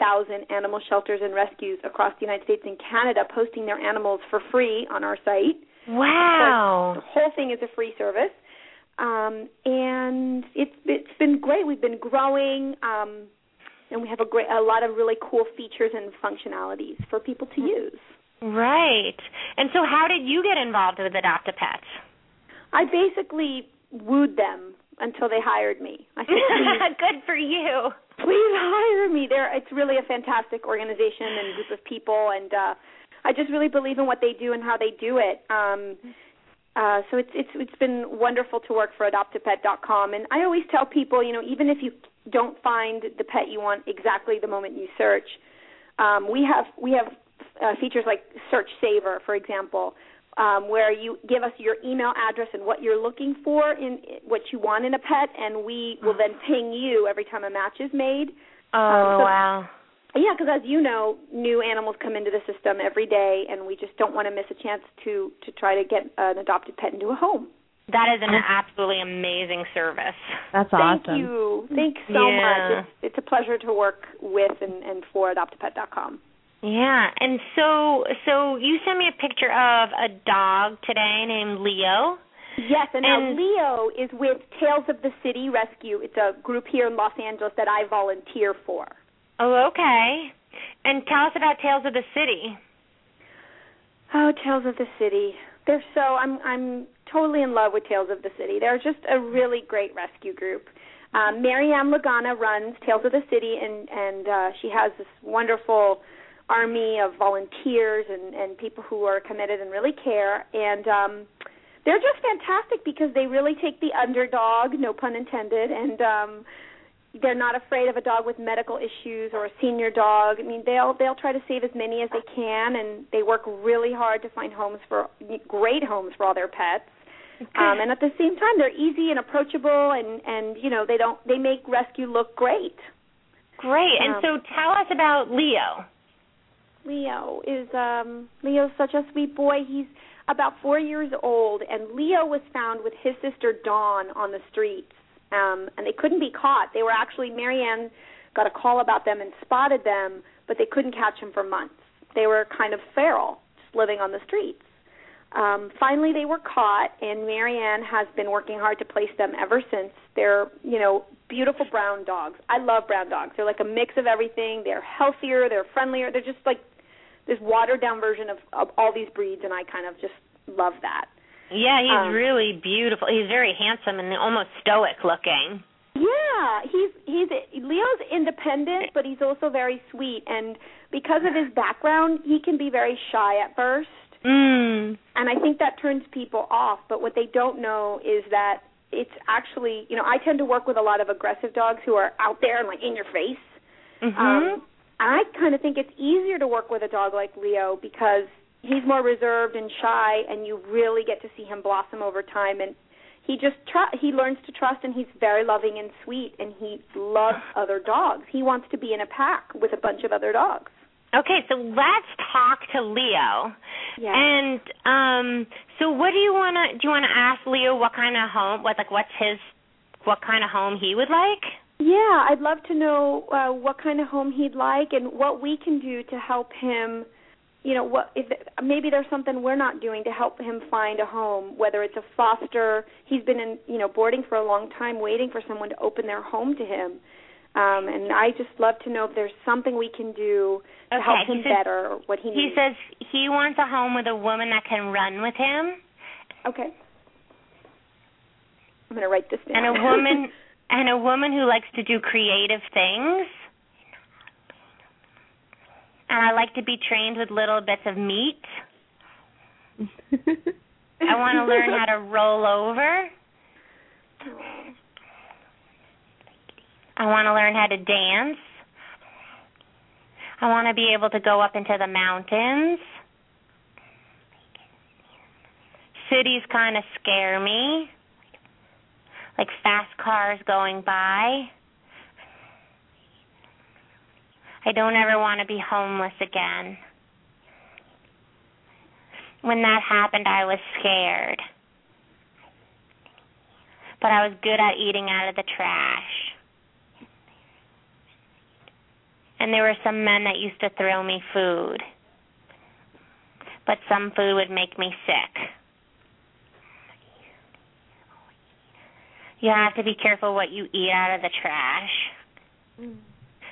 animal shelters and rescues across the United States and Canada posting their animals for free on our site. Wow. The whole thing is a free service. Um, and it's it's been great. We've been growing, um, and we have a great a lot of really cool features and functionalities for people to use. Right. And so, how did you get involved with Adopt a Pet? I basically wooed them until they hired me. I said, Good for you. please hire me. They're, it's really a fantastic organization and group of people, and uh, I just really believe in what they do and how they do it. Um, uh, so it's it's it's been wonderful to work for AdoptAPet.com, and I always tell people, you know, even if you don't find the pet you want exactly the moment you search, um, we have we have uh, features like Search Saver, for example, um, where you give us your email address and what you're looking for in what you want in a pet, and we will then ping you every time a match is made. Oh, Um, so- wow. Yeah, because as you know, new animals come into the system every day, and we just don't want to miss a chance to to try to get an adopted pet into a home. That is an absolutely amazing service. That's awesome. Thank you. Thanks so Yeah. much. It's, it's a pleasure to work with and, and for AdoptAPet.com. Yeah, and so so you sent me a picture of a dog today named Leo. Yes, and, now And- Leo is with Tails of the City Rescue. It's a group here in Los Angeles that I volunteer for. Oh, okay. And tell us about Tails of the City. Oh, Tails of the City. They're so I'm I'm totally in love with Tails of the City. They're just a really great rescue group. Um, Marianne Lagana runs Tails of the City, and and uh, she has this wonderful army of volunteers and and people who are committed and really care. And um, they're just fantastic because they really take the underdog, no pun intended, and um, they're not afraid of a dog with medical issues or a senior dog. I mean, they'll they'll try to save as many as they can, and they work really hard to find homes for great homes for all their pets. Um, and at the same time, they're easy and approachable, and and you know they don't they make rescue look great. Great. And Um, so tell us about Leo. Leo is um Leo's such a sweet boy. He's about four years old, and Leo was found with his sister Dawn on the streets, um, and they couldn't be caught. They were actually Marianne got a call about them and spotted them, but they couldn't catch them for months. They were kind of feral, just living on the streets. Um, finally, they were caught, and Marianne has been working hard to place them ever since. They're, you know, beautiful brown dogs. I love brown dogs. They're like a mix of everything. They're healthier, they're friendlier. They're just like this watered down version of, of all these breeds, and I kind of just love that. Yeah, he's Um, really beautiful. He's very handsome and almost stoic looking. Yeah, he's he's Leo's independent, but he's also very sweet. And because of his background, he can be very shy at first. Mm. and I think that turns people off. But what they don't know is that it's actually, you know, I tend to work with a lot of aggressive dogs who are out there and like in your face. Mhm. Um, and I kind of think it's easier to work with a dog like Leo because he's more reserved and shy, and you really get to see him blossom over time. And he just tr- he learns to trust, and he's very loving and sweet, and he loves other dogs. He wants to be in a pack with a bunch of other dogs. Okay, so let's talk to Leo. Yeah. And um so what do you want to do you want to ask Leo what kind of home what like what's his what kind of home he would like? Yeah, I'd love to know uh, what kind of home he'd like and what we can do to help him. You know, what if maybe there's something we're not doing to help him find a home, whether it's a foster. He's been in, you know, boarding for a long time, waiting for someone to open their home to him. Um, and I just love to know if there's something we can do to Okay, help him says- better, or what he, He needs. He says he wants a home with a woman that can run with him okay. I'm going to write this down. and a woman and a woman who likes to do creative things. And I like to be trained with little bits of meat. I want to learn how to roll over. I want to learn how to dance. I want to be able to go up into the mountains. cities kind of scare me. Like fast cars going by. I don't ever want to be homeless again. When that happened, I was scared. But I was good at eating out of the trash. And there were some men that used to throw me food. But some food would make me sick. You have to be careful what you eat out of the trash.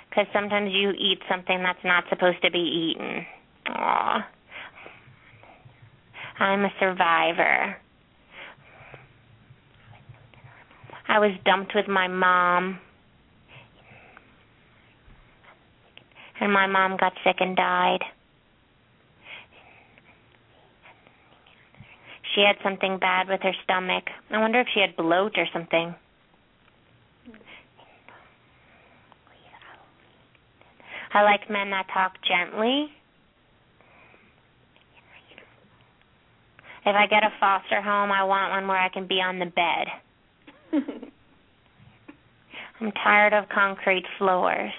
Because sometimes you eat something that's not supposed to be eaten. Aw. I'm a survivor. I was dumped with my mom. And my mom got sick and died. She had something bad with her stomach. I wonder if she had bloat or something. I like men that talk gently. If I get a foster home, I want one where I can be on the bed. I'm tired of concrete floors.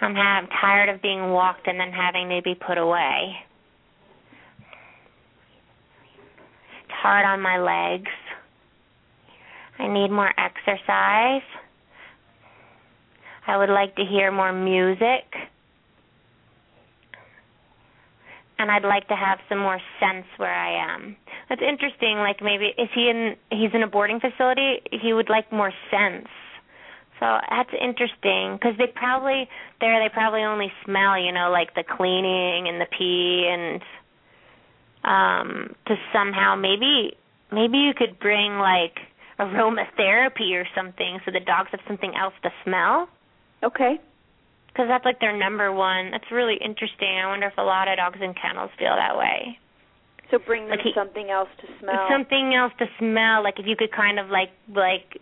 I'm, ha- I'm tired of being walked and then having to be put away. It's hard on my legs. I need more exercise. I would like to hear more music. And I'd like to have some more sense where I am. That's interesting. Like maybe is he in he's in a boarding facility, he would like more sense. So that's interesting because they probably there they probably only smell, you know, like the cleaning and the pee and um to somehow maybe maybe you could bring like aromatherapy or something so the dogs have something else to smell. Okay. Because that's like their number one. That's really interesting. I wonder if a lot of dogs in kennels feel that way. So bring them Like he- something else to smell. Something else to smell. Like if you could kind of like like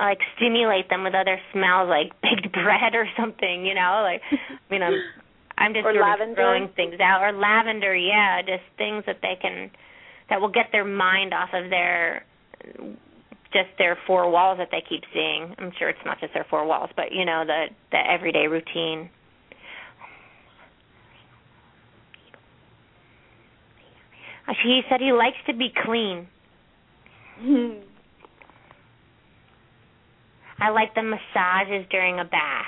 like stimulate them with other smells, like baked bread or something. You know, like I mean, I'm I'm just Or sort lavender? of throwing things out. Or lavender, yeah, just things that they can that will get their mind off of their just their four walls that they keep seeing. I'm sure it's not just their four walls, but you know the the everyday routine. He said he likes to be clean. I like the massages during a bath.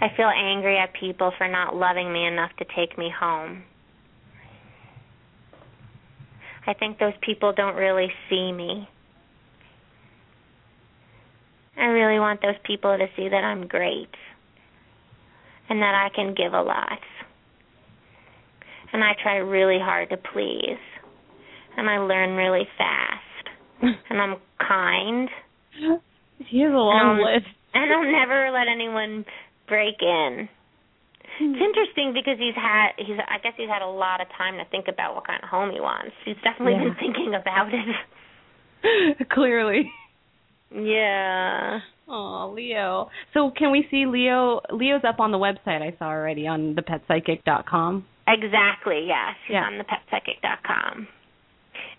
I feel angry at people for not loving me enough to take me home. I think those people don't really see me. I really want those people to see that I'm great and that I can give a lot. And I try really hard to please. And I learn really fast. and I'm kind. He has a long Um, list. And I'll never let anyone break in. It's interesting because he's had he's I guess he's had a lot of time to think about what kind of home he wants. He's definitely Yeah. been thinking about it. Clearly. Yeah. Oh, Leo. So can we see Leo? Leo's up on the website I saw already on thepetpsychic.com. Exactly, yes. He's Yeah. on thepetpsychic.com.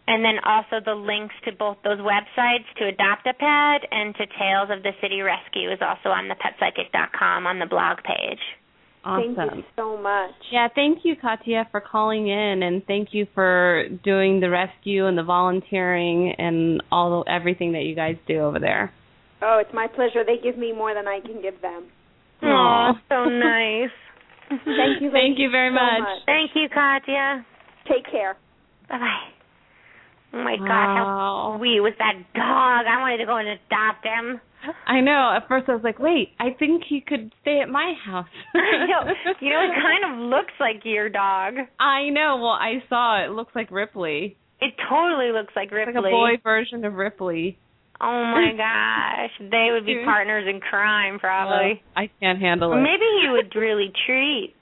And then also the links to both those websites to Adopt a Pet and to Tails of the City Rescue is also on thepetpsychic.com on the blog page. Awesome. Thank you so much. Yeah, thank you, Katya, for calling in, and thank you for doing the rescue and the volunteering and all the, everything that you guys do over there. Oh, it's my pleasure. They give me more than I can give them. Aw, so nice. Thank you. Thank you very so much. much. Thank you, Katya. Take care. Bye bye. Oh my god, Wow. how sweet was that dog? I wanted to go and adopt him. I know. At first, I was like, "Wait, I think he could stay at my house." I know. You know, it kind of looks like your dog. I know. Well, I saw it. It looks like Ripley. It totally looks like Ripley. Like a boy version of Ripley. Oh my gosh, they would be partners in crime, probably. Uh, I can't handle it. maybe he would really treat.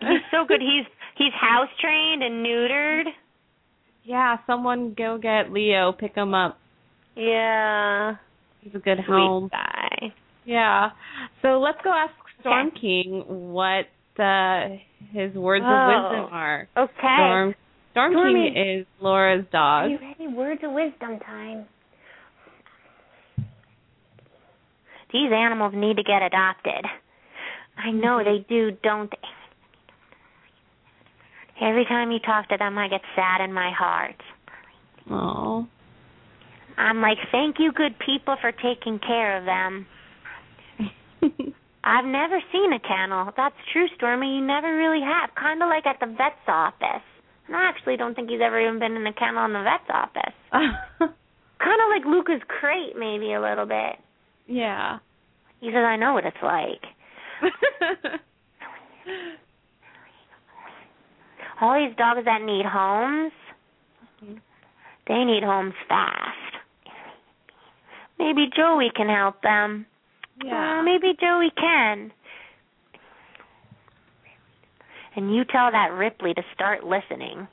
He's so good. He's he's house trained and neutered. Yeah, someone go get Leo, pick him up. Yeah. He's a good Sweet home. guy. Yeah. So let's go ask Storm Okay. King what uh, his words Oh. of wisdom are. Okay. Storm Storm Stormy. King is Laura's Are dog. you ready? Words of wisdom time. These animals need to get adopted. I know they do, don't they? Every time you talk to them, I get sad in my heart. Oh. I'm like, thank you, good people, for taking care of them. I've never seen a kennel. That's true, Stormy. You never really have. Kind of like at the vet's office. And I actually don't think he's ever even been in a kennel in the vet's office. Kind of like Luca's crate, maybe a little bit. yeah. He says, I know what it's like. All these dogs that need homes, they need homes fast. Maybe Joey can help them. yeah. Uh, maybe Joey can. And you tell that Ripley to start listening.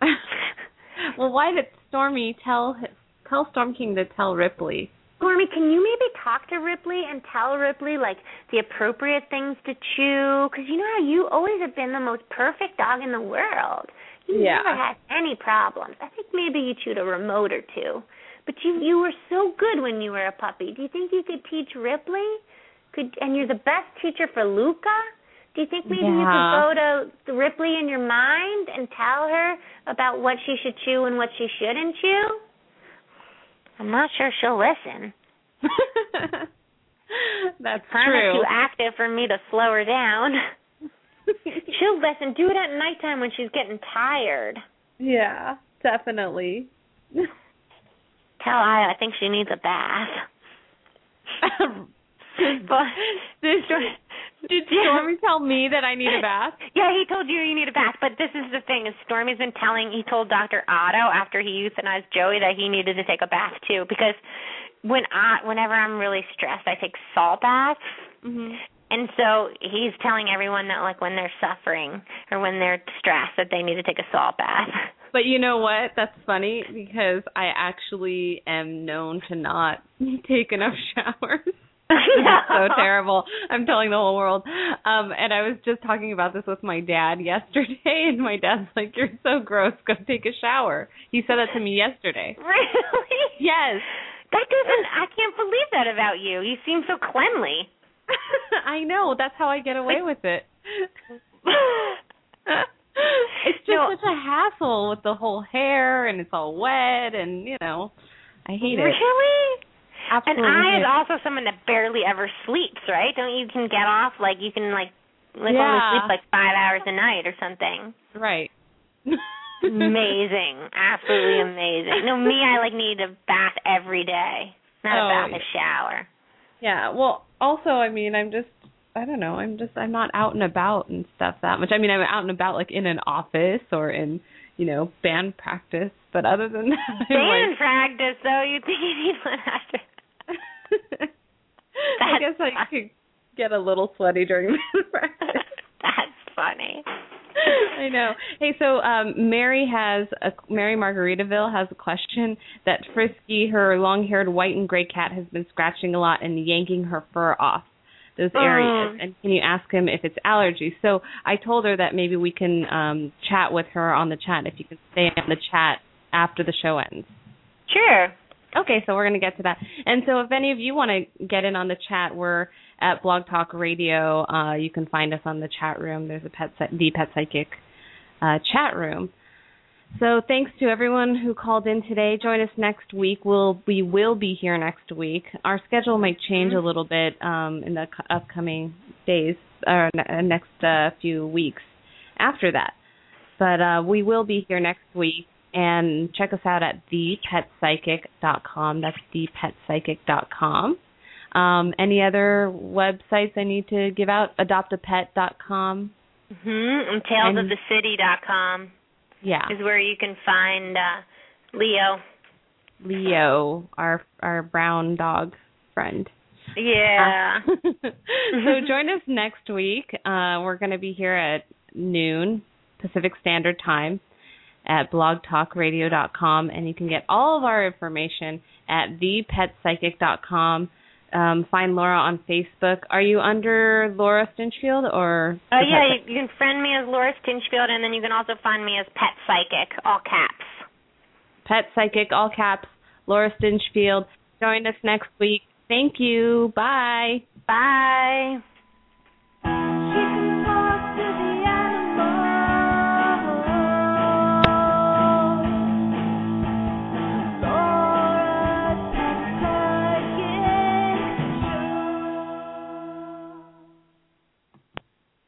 well, why did Stormy tell tell Storm King to tell Ripley? Stormy, can you maybe talk to Ripley and tell Ripley like the appropriate things to chew? Because you know how you always have been the most perfect dog in the world. You Yeah. never had any problems. I think maybe you chewed a remote or two, but you you were so good when you were a puppy. Do you think you could teach Ripley? Could and you're the best teacher for Luca? Do you think maybe you could go to Ripley in your mind and tell her about what she should chew and what she shouldn't chew? I'm not sure she'll listen. That's kind true. of too active for me to slow her down. She'll listen. Do it at nighttime when she's getting tired. yeah, definitely. Tell I I think she needs a bath. But did, did Stormy tell me that I need a bath? yeah, he told you you need a bath. But this is the thing: is Stormy's been telling. He told Doctor Otto after he euthanized Joey that he needed to take a bath too because when I whenever I'm really stressed, I take salt baths. hmm And so he's telling everyone that like when they're suffering or when they're stressed that they need to take a salt bath. But you know what? That's funny because I actually am known to not take enough showers. That's so terrible. I'm telling the whole world. Um and I was just talking about this with my dad yesterday and my dad's like, You're so gross, go take a shower. He said that to me yesterday. Really? Yes. That doesn't I can't believe that about you. You seem so cleanly. I know, that's how I get away with it. it's just No. such a hassle with the whole hair and it's all wet and you know I hate it. Really? Absolutely. And I is also someone that barely ever sleeps, right? Don't you can get off like you can like like only sleep like five hours a night or something. right. amazing. Absolutely amazing. No, me I like need a bath every day. Not Oh, a bath, yeah. a shower. Yeah. Well, also, I mean, I'm just I don't know. I'm just I'm not out and about and stuff that much. I mean, I'm out and about like in an office or in you know band practice, but other than that, Band like- practice though, you think you need one after I guess I could get a little sweaty during band practice. That's funny. I know. Hey, so um Mary has a Mary Margaritaville has a question that Frisky, her long-haired white and gray cat, has been scratching a lot and yanking her fur off those areas. Oh. And can you ask him if it's allergies? So I told her that maybe we can um chat with her on the chat if you can stay on the chat after the show ends. Sure. Okay, so we're going to get to that. And so if any of you want to get in on the chat, we're at Blog Talk Radio. Uh, you can find us on the chat room. There's a pet the Pet Psychic uh, chat room. So thanks to everyone who called in today. Join us next week. We'll we will be here next week. Our schedule might change a little bit um, in the upcoming days or uh, next uh, few weeks after that. But uh, we will be here next week. And check us out at thepetpsychic.com. That's thepetpsychic.com. Um, any other websites I need to give out? Adoptapet.com. Mhm. And And- tailsofthecity.com Yeah. is where you can find uh Leo. Leo, our our brown dog friend. Yeah. so join us next week. Uh, we're going to be here at noon Pacific Standard Time, at blogtalkradio.com, and you can get all of our information at thepetpsychic.com. Um, find Laura on Facebook. Are you under Laura Stinchfield or? Uh, yeah, you, you can friend me as Laura Stinchfield, and then you can also find me as Pet Psychic, all caps. Pet Psychic, all caps. Laura Stinchfield. Join us next week. Thank you. Bye. Bye.